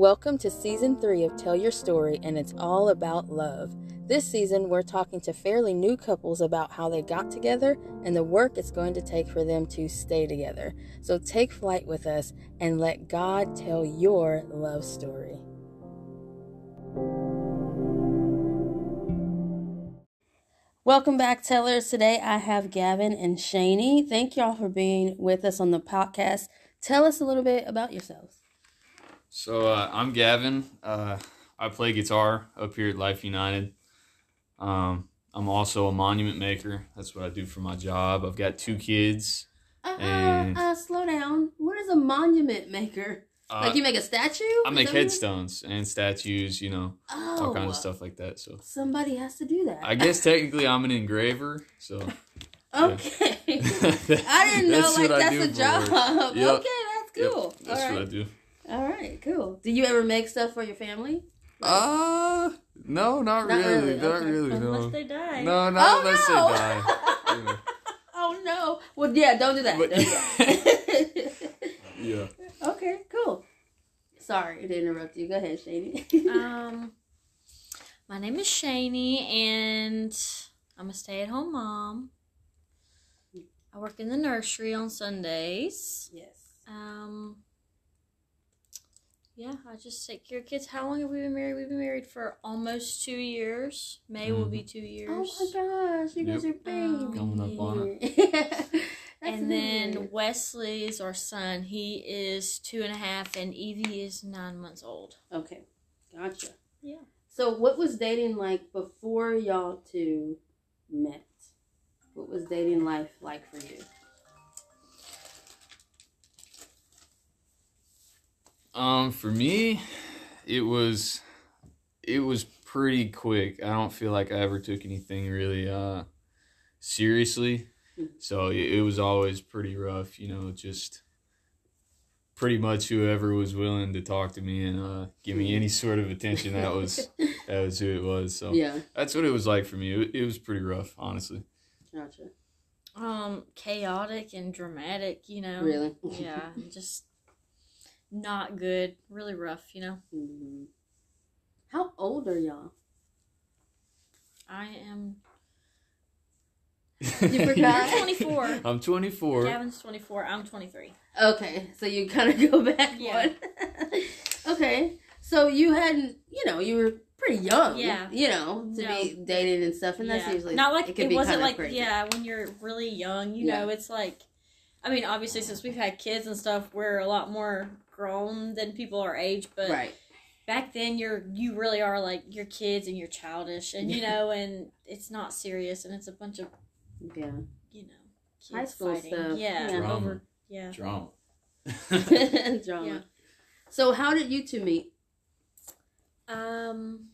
Welcome to season three of Tell Your Story, and it's all about love. This season, we're talking to fairly new couples about how they got together and the work it's going to take for them to stay together. So take flight with us and let God tell your love story. Welcome back, tellers. Today I have Gavin and Shani. Thank y'all for being with us on the podcast. Tell us a little bit about yourselves. So uh, I'm Gavin. Uh, I play guitar up here at Life United. Um, I'm also a monument maker. That's what I do for my job. I've got two kids. Uh, And- uh, uh, slow down. What is a monument maker? Uh, like you make a statue? I make headstones and statues, you know, Oh, all kinds of stuff like that. So Somebody has to do that. I guess technically I'm an engraver. So okay. I didn't know That's like that's a job. Yep. Okay, that's Yep, cool. that's All what I do. All right, cool. Do you ever make stuff for your family? Uh no, not, Not really, really, not okay. really, no. Unless they die. No, not Oh, unless no. they die. You know. oh no. Well, yeah, don't do that. But- Don't do that. Yeah. okay, cool. Sorry to interrupt you. Go ahead, Shady. Um, my name is Shani, and I'm a stay-at-home mom. I work in the nursery on Sundays. yes. Um, yeah, I just take care of kids. How long have we been married? We've been married for almost two years. May will be two years. Oh my gosh, you guys Yep. are babies. Um, Coming up on That's and then weird. Wesley is our son. He is two and a half, and Evie is nine months old. Okay, gotcha. Yeah. So, what was dating like before y'all two met? What was dating life like for you? Um, for me, it was it was pretty quick. I don't feel like I ever took anything really uh seriously. So it, it was always pretty rough, you know, just pretty much whoever was willing to talk to me and uh give me any sort of attention that was that was who it was. So yeah, that's what it was like for me. It, it was pretty rough, honestly. gotcha. Um, chaotic and dramatic, you know. Really? yeah, just not good. Really rough, you know. hmm How old are y'all? I am. You forgot? You're 24. I'm 24. Gavin's 24. I'm 23. Okay, so you kind of go back Yeah. one. okay, so you hadn't, you know, you were pretty young. Yeah. You know, to No. be dating and stuff, and that's yeah. usually not like it it, could be wasn't like crazy. yeah when you're really young. You Yeah. know, it's like. I mean, obviously, since we've had kids and stuff, we're a lot more grown than people our age. But right. back then, you're you really are like you're kids and you're childish, and you know, and it's not serious, and it's a bunch of Yeah. you know kids High school fighting. stuff. Yeah, Yeah. Drama. over yeah. Drama. Drama. Yeah. So how did you two meet? Um.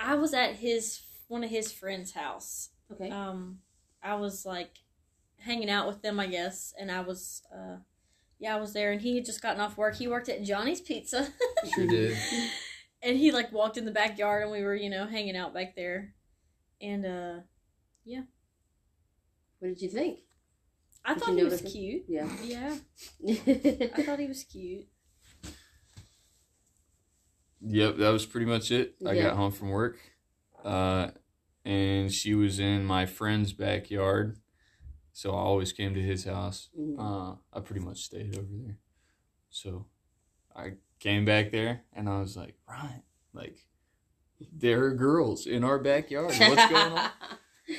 I was at his one of his friends' house. Okay. Um, I was like hanging out with them, I guess, and I was, uh, yeah, I was there, and he had just gotten off work. He worked at Johnny's Pizza, Sure did. and he like walked in the backyard, and we were, you know, hanging out back there, and uh, yeah. what did you think? I Did thought he was notice it? cute. Yeah. Yeah, I thought he was cute. Yep, that was pretty much it. I Yeah. got home from work, uh, and she was in my friend's backyard, so I always came to his house. Mhm. Uh, I pretty much stayed over there, so I came back there, and I was like, Ryan, like, there are girls in our backyard. What's going on?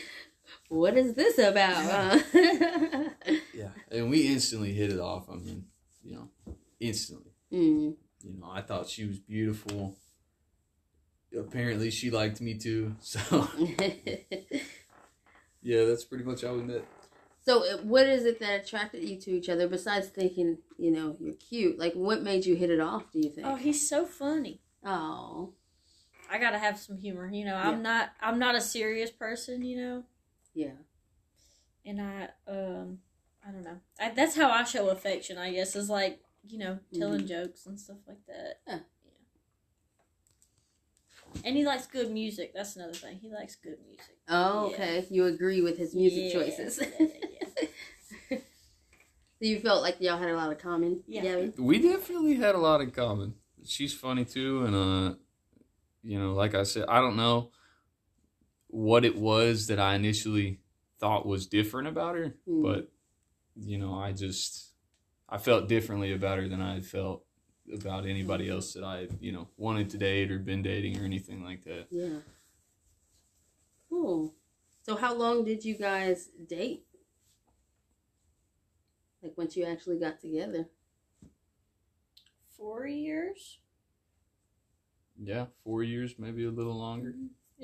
what is this about? huh? yeah, and we instantly hit it off. I mean, you know, instantly. mm. You know, I thought she was beautiful. Apparently, she liked me too. So. Yeah, that's pretty much how we met. So, uh, what is it that attracted you to each other besides thinking, you know, you're cute? Like, what made you hit it off? Do you think? Oh, he's so funny. Oh, I gotta have some humor, you know. Yeah. I'm not, I'm not a serious person, you know. yeah. and I um I don't know. I, that's how I show affection, I guess, is like you know telling jokes and stuff like that. Yeah. Yeah. And he likes good music. That's another thing. He likes good music. Oh, Yeah. okay. You agree with his music Yeah, choices. yeah, yeah. So you felt like y'all had a lot of common Yeah. together? We definitely had a lot in common. She's funny too, and uh, you know, like I said, I don't know what it was that I initially thought was different about her, Mm. but you know, I just I felt differently about her than I had felt about anybody else that I you know wanted to date or been dating or anything like that. Yeah. Cool. So how long did you guys date? Like once you actually got together? Four years. Yeah, four years, maybe a little longer. It,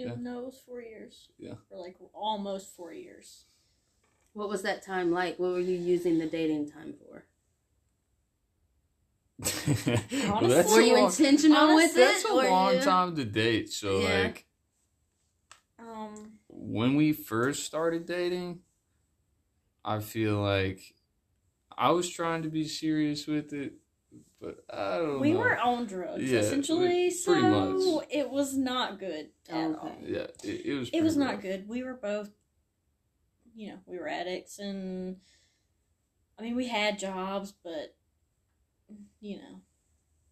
Yeah. No, it was four years. Yeah. Or like almost four years. What was that time like? What were you using the dating time for? Well, that's were you long- intentional with honestly, it? That's a long you- time to date. So Yeah. like Um. when we first started dating, I feel like I was trying to be serious with it, but I don't We know. were on drugs Yeah, essentially, we- so much. it was not good at Okay. all. yeah, it, it was. It was pretty not good. We were both, you know, we were addicts, and I mean, we had jobs, but you know,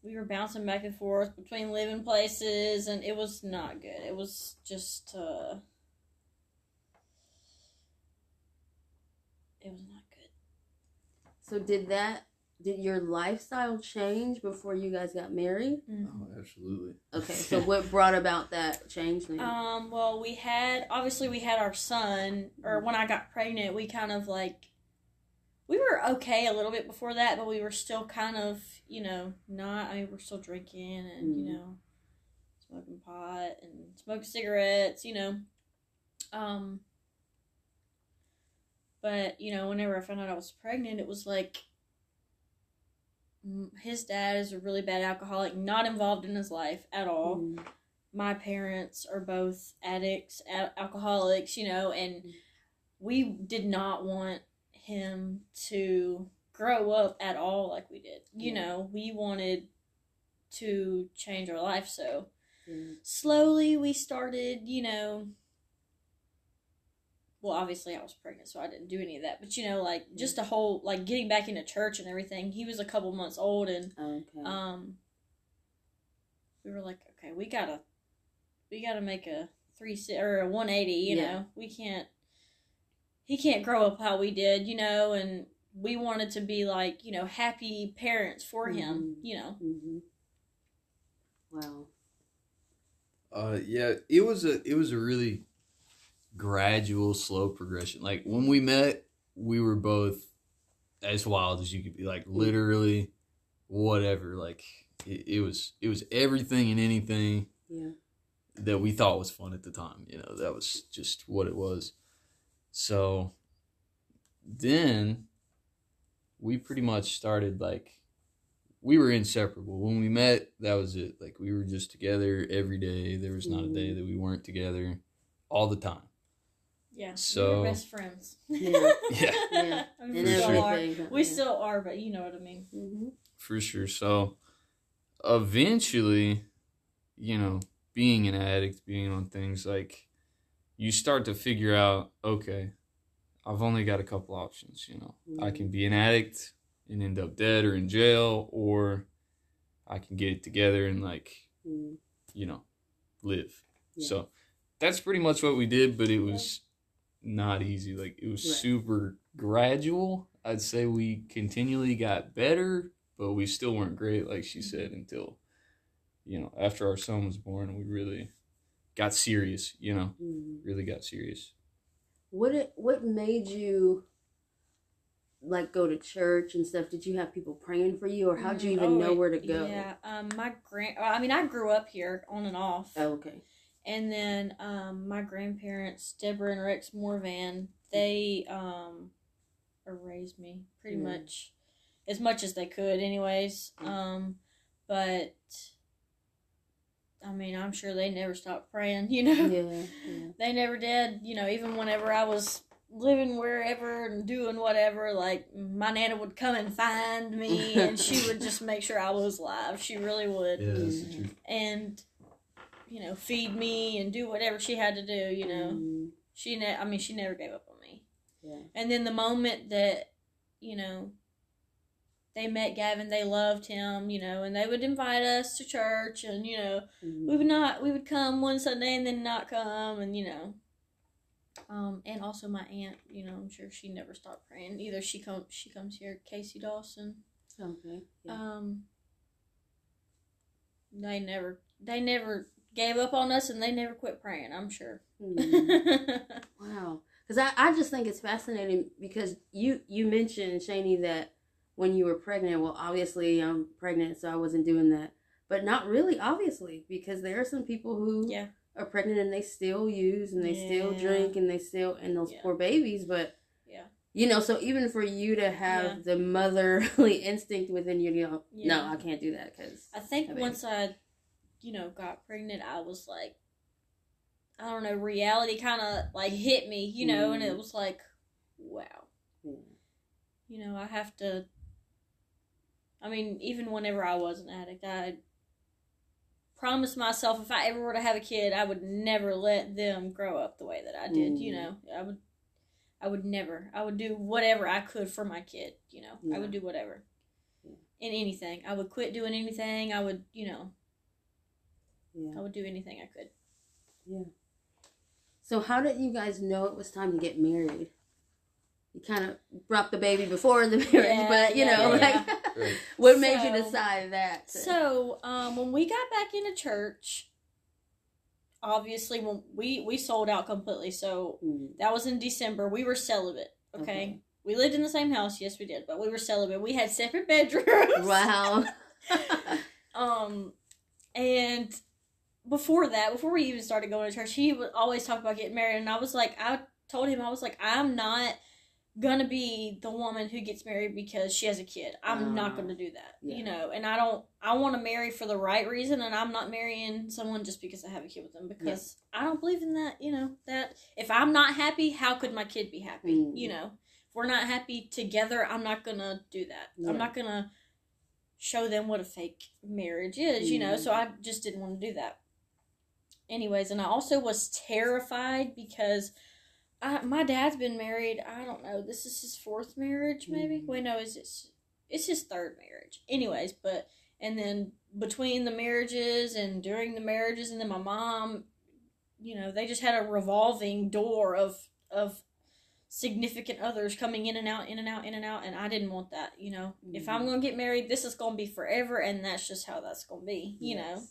we were bouncing back and forth between living places, and it was not good. It was just, uh, it was not good. So did that did your lifestyle change before you guys got married? Oh, absolutely. Okay, so what brought about that change then? Um, well, we had obviously we had our son, or when I got pregnant, we kind of like we were okay a little bit before that, but we were still kind of, you know, not. I mean, we're still drinking and you Mhm. know, smoking pot and smoking cigarettes, you know. Um, but you know, whenever I found out I was pregnant, it was like his dad is a really bad alcoholic, not involved in his life at all Mm, my parents are both addicts, al- alcoholics, you know, and Mm. we did not want him to grow up at all like we did. You Yeah. know, we wanted to change our life, so yeah. slowly we started, you know. Well, obviously I was pregnant, so I didn't do any of that. But you know, like just a whole like getting back into church and everything. He was a couple months old, and Okay. um we were like okay we gotta we gotta make a three si- or a 180 you Yeah. know we can't he can't grow up how we did you know and we wanted to be like you know happy parents for him Mhm. you know hmm Wow. Uh, yeah, it was a it was a really gradual, slow progression. Like when we met, we were both as wild as you could be. Like literally, whatever. Like it, it was it was everything and anything Yeah. that we thought was fun at the time. You know, that was just what it was. So then we pretty much started like we were inseparable. When we met, that was it. Like we were just together every day. There was not a day mm-hmm. that we weren't together all the time. Yeah we So- were best friends Yeah. Yeah. Yeah. I mean, we For still sure. are everything. we still are but you know what i mean hmm For sure. So eventually, you know, being an addict, being on things like you start to figure out, okay, I've only got a couple options, you know. I can be an addict and end up dead or in jail or I can get it together and like, mm you know, live. Yeah. So that's pretty much what we did, but it was not easy. Like it was Right. super gradual. I'd say we continually got better, but we still weren't great, like she said, until you know after our son was born, we really got serious. You know, mm really got serious. What it, what made you like go to church and stuff? Did you have people praying for you, or how'd you Mm, even oh, know where to go? yeah um my grand i mean i grew up here on and off Oh, okay. And then um, my grandparents, Deborah and Rex Morvan, they um, raised me pretty Yeah. much as much as they could, anyways. Um, but I mean, I'm sure they never stopped praying. You know, Yeah, yeah. they never did. You know, even whenever I was living wherever and doing whatever, like my nana would come and find me, and she would just make sure I was alive. She really would that's the truth. and you know feed me and do whatever she had to do you know Mm, she ne- i mean she never gave up on me yeah. and then the moment that you know they met Gavin, they loved him, you know, and they would invite us to church, and you know, Mhm. we would not, we would come one Sunday and then not come, and you know, um, and also my aunt, you know, I'm sure she never stopped praying. Either she comes, she comes here, Casey Dawson. Okay. Yeah. Um, they never, they never gave up on us, and they never quit praying. I'm sure. Mhm. Wow. Because I, I just think it's fascinating because you you mentioned Shani that when you were pregnant, well, obviously I'm pregnant, so I wasn't doing that, but not really, obviously, because there are some people who yeah, are pregnant and they still use and they still drink and they still and those Yeah. poor babies, but Yeah. you know, so even for you to have Yeah. the motherly instinct within you, you know, no, I can't do that because I think a baby. once I, you know, got pregnant, I was like, I don't know, reality kind of like hit me, you know, and it Mm. was like, wow, yeah. you know, I have to. I mean, even whenever I was an addict, I promised myself if I ever were to have a kid, I would never let them grow up the way that I did. You Mm. know, I would, I would never. I would do whatever I could for my kid. You know, I would do whatever. Yeah. In anything, I would quit doing anything. I would, you know, yeah. I would do anything I could. Yeah. So how did you guys know it was time to get married? You kind of brought the baby before the marriage, Yeah, but you yeah, know, yeah. like, Right. what made you decide that? So, um, when we got back into church, obviously when we we sold out completely. So Mm, that was in December. We were celibate. Okay. Okay. We lived in the same house, yes we did, but we were celibate. We had separate bedrooms. wow. Um, and before that, before we even started going to church, he would always talk about getting married, and I was like, I told him I was like, I'm not gonna be the woman who gets married because she has a kid. I'm not Ah, gonna do that, yeah. you know. And I don't. I want to marry for the right reason, and I'm not marrying someone just because I have a kid with them because I don't believe in that. You know that if I'm not happy, how could my kid be happy? Mm. You know, if we're not happy together, I'm not gonna do that. Yeah. I'm not gonna show them what a fake marriage is, you know, Mhm. so I just didn't want to do that. Anyways, and I also was terrified because I, my dad's been married, I don't know, this is his fourth marriage, maybe? Mhm. Wait, no, is this, it's his third marriage. Anyways, but, and then between the marriages and during the marriages, and then my mom, you know, they just had a revolving door of, of, significant others coming in and out, in and out, in and out, and I didn't want that. You know, if I'm Mhm. gonna get married, this is gonna be forever, and that's just how that's gonna be. You know.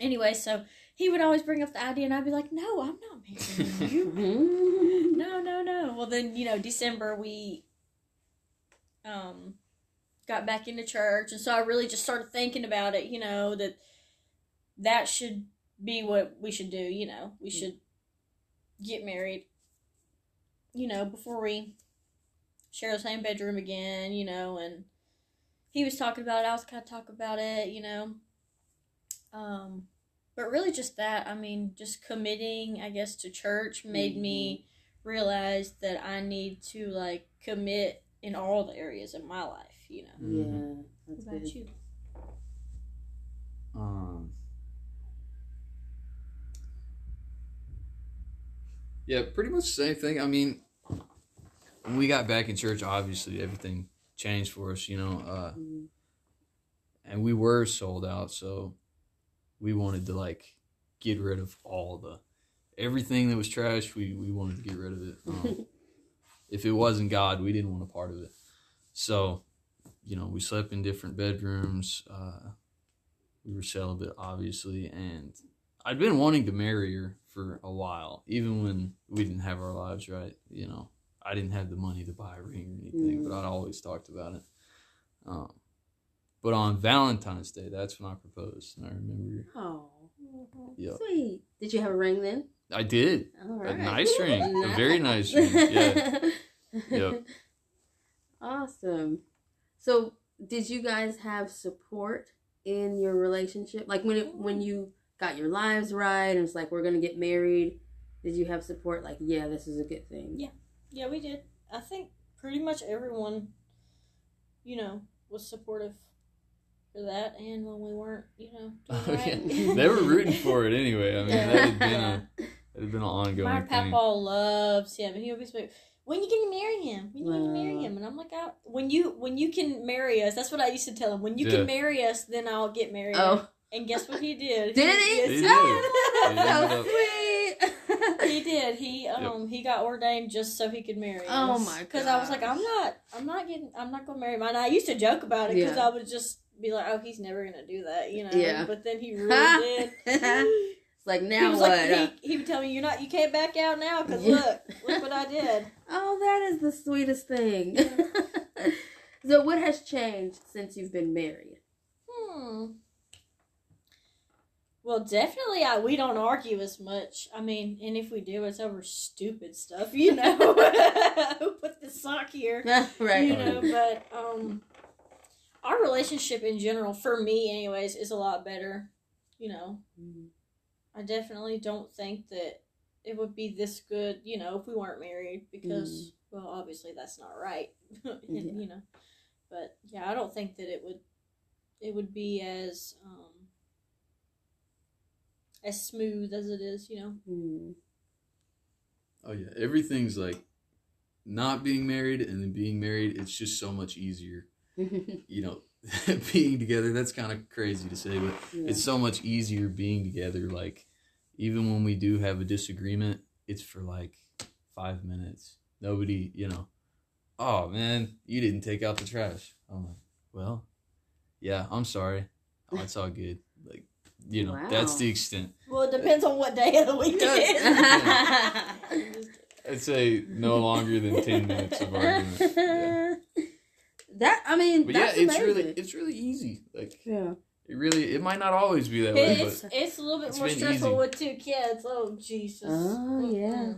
Anyway, so he would always bring up the idea, and I'd be like, "No, I'm not marrying you. No, no, no." Well, then you know, December we um got back into church, and so I really just started thinking about it. You know that that should be what we should do. You know, we should get married. You know, before we share the same bedroom again. You know, and he was talking about it. I was kind of talking about it. You know, um, but really just that. I mean, just committing, I guess, to church made me realize that I need to like commit in all the areas of my life. You know. Yeah, What about good. you? Um, yeah, pretty much the same thing. I mean, when we got back in church, obviously everything changed for us, you know, uh, Mhm. and we were sold out, so we wanted to like get rid of all the everything that was trash. We we wanted to get rid of it. Um, if it wasn't God, we didn't want a part of it. So, you know, we slept in different bedrooms. Uh, we were celibate, obviously, and I'd been wanting to marry her for a while, even when we didn't have our lives right. You know, I didn't have the money to buy a ring or anything, Mm. but I'd always talked about it. Um, but on Valentine's Day, that's when I proposed, and I remember. Oh, Yep, sweet. Did you have a ring then? I did. All A nice ring, a very nice ring. Yeah. Yep. Awesome. So, did you guys have support in your relationship? Like when it, when you got your lives right and it's like we're gonna get married, did you have support? Like, yeah, this is a good thing. Yeah. Yeah, we did. I think pretty much everyone, you know, was supportive for that, and when we weren't, you know, doing Oh, right. yeah. They were rooting for it anyway. I mean, that had been a It's been an ongoing My thing. papa loves him, and he'll be like, "When you gonna marry him? When you gonna marry uh. him?" And I'm like, I, "When you when you can marry us." That's what I used to tell him. When you Yeah. can marry us, then I'll get married. Oh. And guess what he did? Did he? Yes, He he did. did. He ended so up- sweet. He did. He um he got ordained just so he could marry. Oh us. my Because I was like. I'm not, I'm not getting, I'm not gonna marry mine. I used to joke about it because Yeah. I would just be like, oh, he's never gonna do that, you know. Yeah. But then he really did. it's like he now was what? like, he, he would tell me, "You're not, you can't back out now, because Yeah. look, look what I did." oh, that is the sweetest thing. so, what has changed since you've been married? Hmm. Well, definitely, I we don't argue as much. I mean, and if we do, it's over stupid stuff, you know. Who put the sock here? right. You know, but um, our relationship in general, for me, anyways, is a lot better. You know, Mm. I definitely don't think that it would be this good, you know, if we weren't married because, well, obviously that's not right, and, Yeah. you know. But yeah, I don't think that it would, it would be as um, as smooth as it is, you know. Mm. Oh yeah, everything's like not being married and then being married. It's just so much easier. You know, being together. That's kind of crazy to say, but Yeah. it's so much easier being together. Like even when we do have a disagreement, it's for like five minutes. Nobody, you know. Oh man, you didn't take out the trash. I'm like, well, yeah, I'm sorry. Oh, it's all good. Like, you know, that's the extent. Well, it depends on what day of the week it is. I'd say no longer than ten minutes of argument. Yeah. That I mean, But that's yeah, it's amazing. really it's really easy. Like yeah. it really it might not always be that way, It's, but it's a little bit more stressful easy. with two kids. Oh Jesus! Oh, yeah.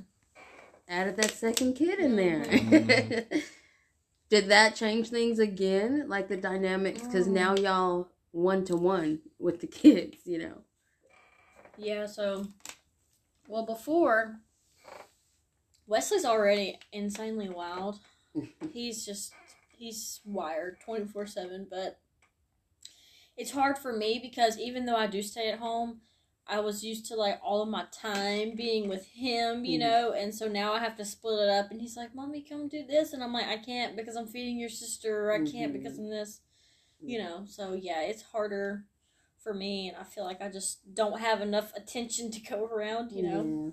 Added that second kid in there. Mhm. Did that change things again? Like the dynamics? Because Mm. now y'all one to one with the kids, you know. Yeah. So, well, before Wesley's already insanely wild. he's just he's wired twenty four seven. But it's hard for me because even though I do stay at home, I was used to like all of my time being with him, you Mhm. know, and so now I have to split it up. And he's like, "Mommy, come do this," and I'm like, "I can't because I'm feeding your sister. Or I can't because I'm this." You know, so yeah, it's harder for me, and I feel like I just don't have enough attention to go around. You know. Yeah.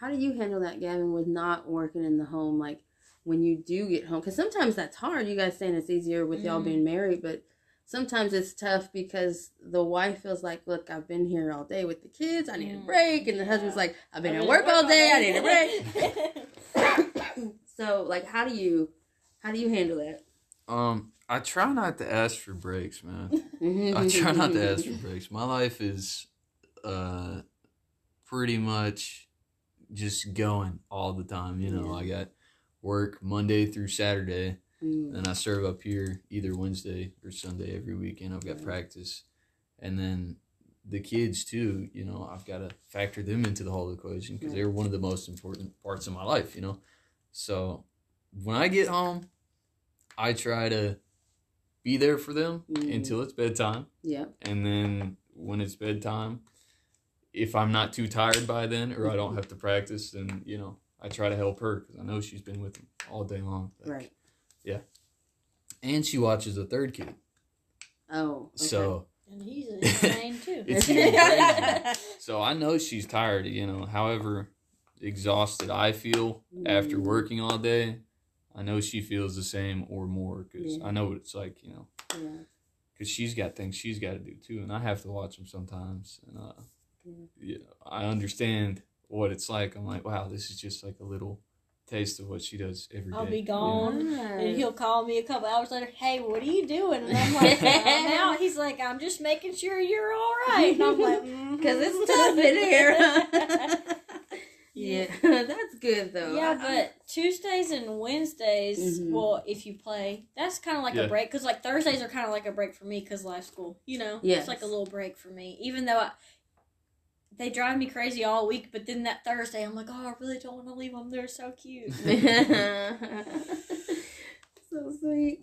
How do you handle that, Gavin, with not working in the home? Like when you do get home, because sometimes that's hard. You guys saying it's easier with y'all Mhm. being married, but sometimes it's tough because the wife feels like, "Look, I've been here all day with the kids. I need a Mm, break," and the husband's like, "I've been at mean, work all day. I need a break. break." so, like, how do you how do you handle that? um I try not to ask for breaks, man. I try not to ask for breaks. My life is uh pretty much just going all the time. You know, Yeah. I got work Monday through Saturday, Mm, and I serve up here either Wednesday or Sunday every weekend. I've got Yeah. practice, and then the kids too. You know, I've got to factor them into the whole equation because Right. they're one of the most important parts of my life. You know, so when I get home, I try to be there for them Mhm. until it's bedtime yeah. and then when it's bedtime if i'm not too tired by then or i don't have to practice then you know i try to help her because i know she's been with me all day long Like, Right. Yeah. And she watches a third kid Oh. okay. so and he's insane too. It's crazy. so i know she's tired you know however exhausted i feel after Mm. working all day i know she feels the same or more because Yeah. i know what it's like you know Yeah. because she's got things she's got to do too, and I have to watch them sometimes. And uh, Yeah. yeah, I understand what it's like. I'm like, wow, this is just like a little taste of what she does every day. I'll be you know? gone. And he'll call me a couple hours later. Hey, what are you doing? And I'm like, "I'm. He's like, I'm just making sure you're all right. And I'm like. Because it's tough in here. yeah, that's good though. Yeah, I- but Tuesdays and Wednesdays, Mhm. well, if you play, that's kind of like Yeah. a break. Because like Thursdays are kind of like a break for me because life school. You know, Yes. it's like a little break for me. Even though I, they drive me crazy all week, but then that Thursday, I'm like, oh, I really don't want to leave them. They're so cute. so sweet.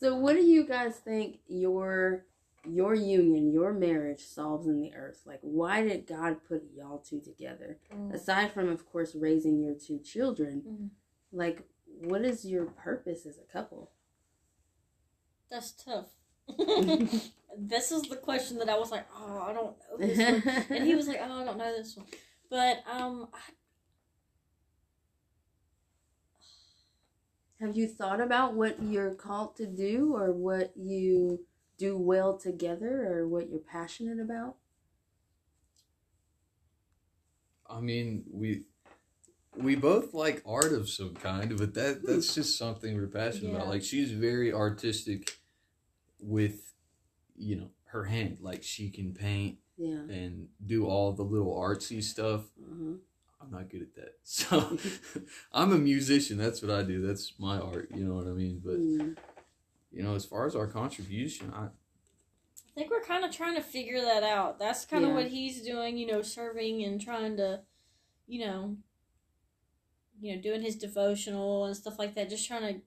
So, what do you guys think your your union, your marriage solves in the earth? Like, why did God put y'all two together? Mm. Aside from, of course, raising your two children, Mhm. like, what is your purpose as a couple? That's tough. this is the question that I was like, oh, I don't know this one. and he was like, "Oh, I don't know this one," but um, I, Have you thought about what you're called to do or what you do well together or what you're passionate about? I mean, we we both like art of some kind, but that that's just something we're passionate Yeah. about. Like she's very artistic with you know, her hand. Like she can paint Yeah. and do all the little artsy stuff. Uh-huh. I'm not good at that. So I'm a musician. That's what I do. That's my art, you know what I mean? But Mm. You know, as far as our contribution, I I think we're kind of trying to figure that out. That's kind of Yeah. what he's doing, you know, serving and trying to, you know, you know, doing his devotional and stuff like that. Just trying to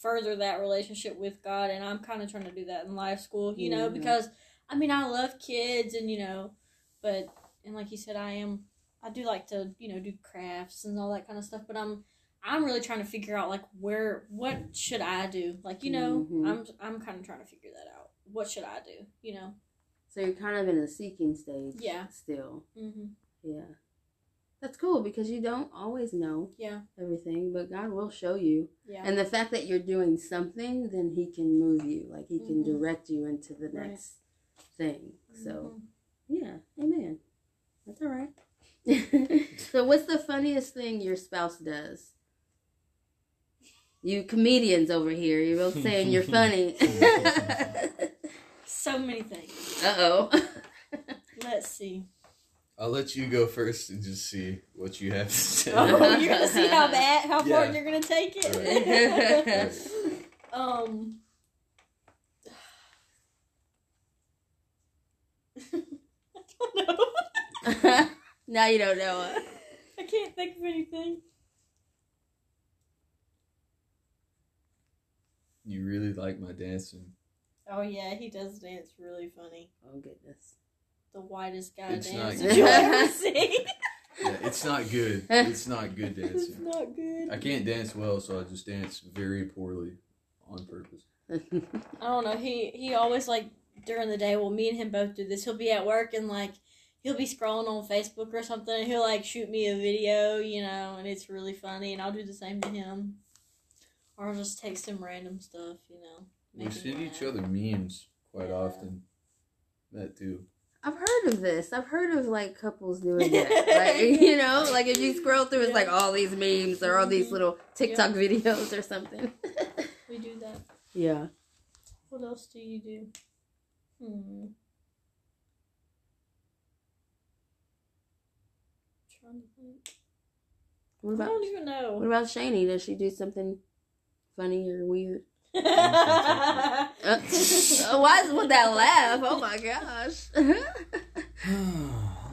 further that relationship with God, and I'm kind of trying to do that in life school, you know, Mhm. because I mean, I love kids, and you know, but and like you said, I am, I do like to, you know, do crafts and all that kind of stuff, but I'm. I'm really trying to figure out like where what should I do? Like, you know, Mhm. I'm I'm kind of trying to figure that out. What should I do? You know? So you're kind of in a seeking stage. Yeah. Still. Mm-hmm. Yeah. That's cool because you don't always know Yeah. everything, but God will show you. Yeah. And the fact that you're doing something, then He can move you. Like He can Mhm. direct you into the Right. next thing. So, Mhm. yeah. Amen. That's all right. so, what's the funniest thing your spouse does? You comedians over here, you're both saying you're funny. so many things. uh oh. Let's see. I'll let you go first and just see what you have to say. Oh, you're gonna see how bad, how far you're gonna take it. um. I don't know. now you don't know. I can't think of anything. You really like my dancing. Oh yeah, he does dance really funny. Oh goodness. The whitest guy It's not dance you'll ever see. Yeah, it's not good. It's not good dancing. it's not good. I can't dance well, so I just dance very poorly on purpose. I don't know. He he always like during the day. Well, me and him both do this. He'll be at work and like he'll be scrolling on Facebook or something. And he'll like shoot me a video, you know, and it's really funny. And I'll do the same to him, or I'll just text him random stuff, you know. We make him send each other memes quite Yeah. often. That too. I've heard of this. I've heard of like couples doing that. Like you know, like if you scroll through, it's like all these memes or all these Mhm. little TikTok videos or something. We do that. yeah. What else do you do? Hmm. Trying to think. What I don't even know. what about Shani? Does she do something funny or weird? Uh, why is with that laugh? Oh my gosh. Let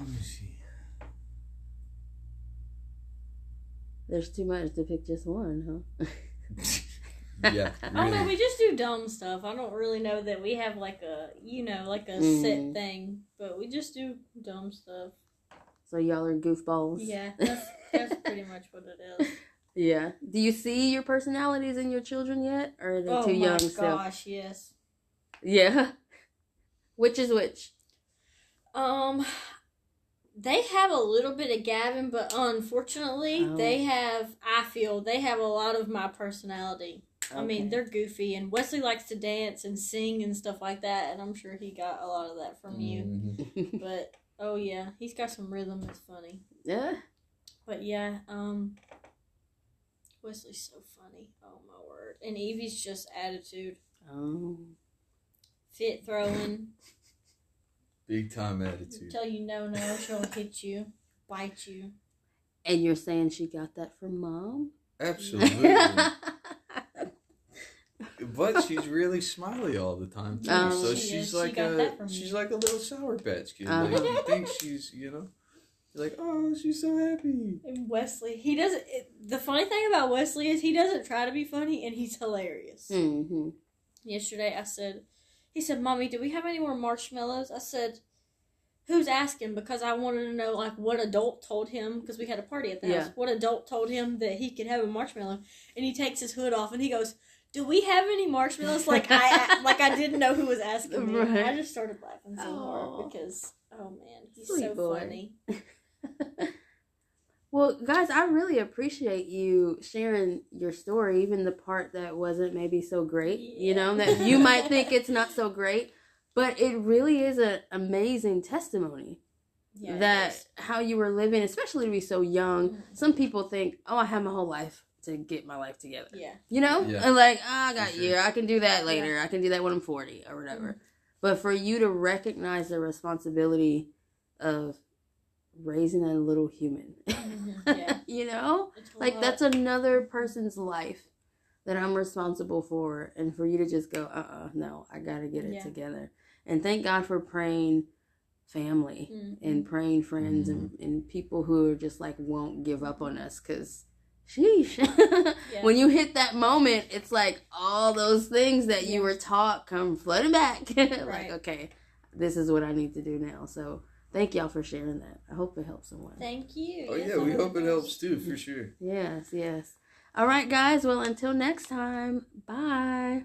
me see. There's too much to pick just one, huh? yeah, I don't know. We just do dumb stuff. I don't really know that we have like a, you know, like a Mm. set thing, but we just do dumb stuff. So y'all are goofballs. Yeah, that's that's pretty much what it is. Yeah. Do you see your personalities in your children yet, or are they oh too my young still? Oh my gosh, yes. Yeah. Which is which? Um, they have a little bit of Gavin, but unfortunately, Oh. they have. I feel they have a lot of my personality. I mean, they're goofy, and Wesley likes to dance and sing and stuff like that, and I'm sure he got a lot of that from you. Mhm. But oh yeah, he's got some rhythm. It's funny. yeah. But yeah, um, Wesley's so funny. Oh my word! And Evie's just attitude, Oh. fit throwing. Big time attitude. Tell you no, no, she'll hit you, bite you. And you're saying she got that from mom? Absolutely. but she's really smiley all the time too. Oh. so She she's is. She like got a that from she's you. like a little sour patch kid. Uh-huh. Like you think she's you know, like oh she's so happy. And Wesley, he doesn't. It, the funny thing about Wesley is he doesn't try to be funny, and he's hilarious. hmm Yesterday, I said, He said, "Mommy, do we have any more marshmallows?" I said, "Who's asking?" Because I wanted to know like what adult told him because we had a party at the Yeah. house. What adult told him that he could have a marshmallow? And he takes his hood off and he goes, "Do we have any marshmallows?" Like I like I didn't know who was asking me. Right. I just started laughing so Aw. hard because oh man, he's Sweet so boy. funny. Well, guys, I really appreciate you sharing your story, even the part that wasn't maybe so great. You know, that you might think it's not so great, but it really is an amazing testimony Yeah, it that is. how you were living, especially to be so young. Mhm. Some people think, "Oh, I have my whole life to get my life together." yeah, You know, Yeah. and like "Ah, I got For sure. you. I can do that later. I can do that when I'm 40 or whatever. Mm-hmm. But for you to recognize the responsibility of raising a little human, Mhm, yeah. you know, like lot. that's another person's life that I'm responsible for, and for you to just go, uh, uh no, I gotta get it Yeah. together. And thank God for praying family Mhm. and praying friends and, and people who are just like won't give up on us because sheesh Yeah. when you hit that moment it's like all those things that you were taught come flooding back like Right. okay this is what i need to do now so thank y'all for sharing that. I hope it helps someone. Thank you. Oh Yes, yeah, we hope it helps too, for sure. yes yes. All right guys. Well until next time bye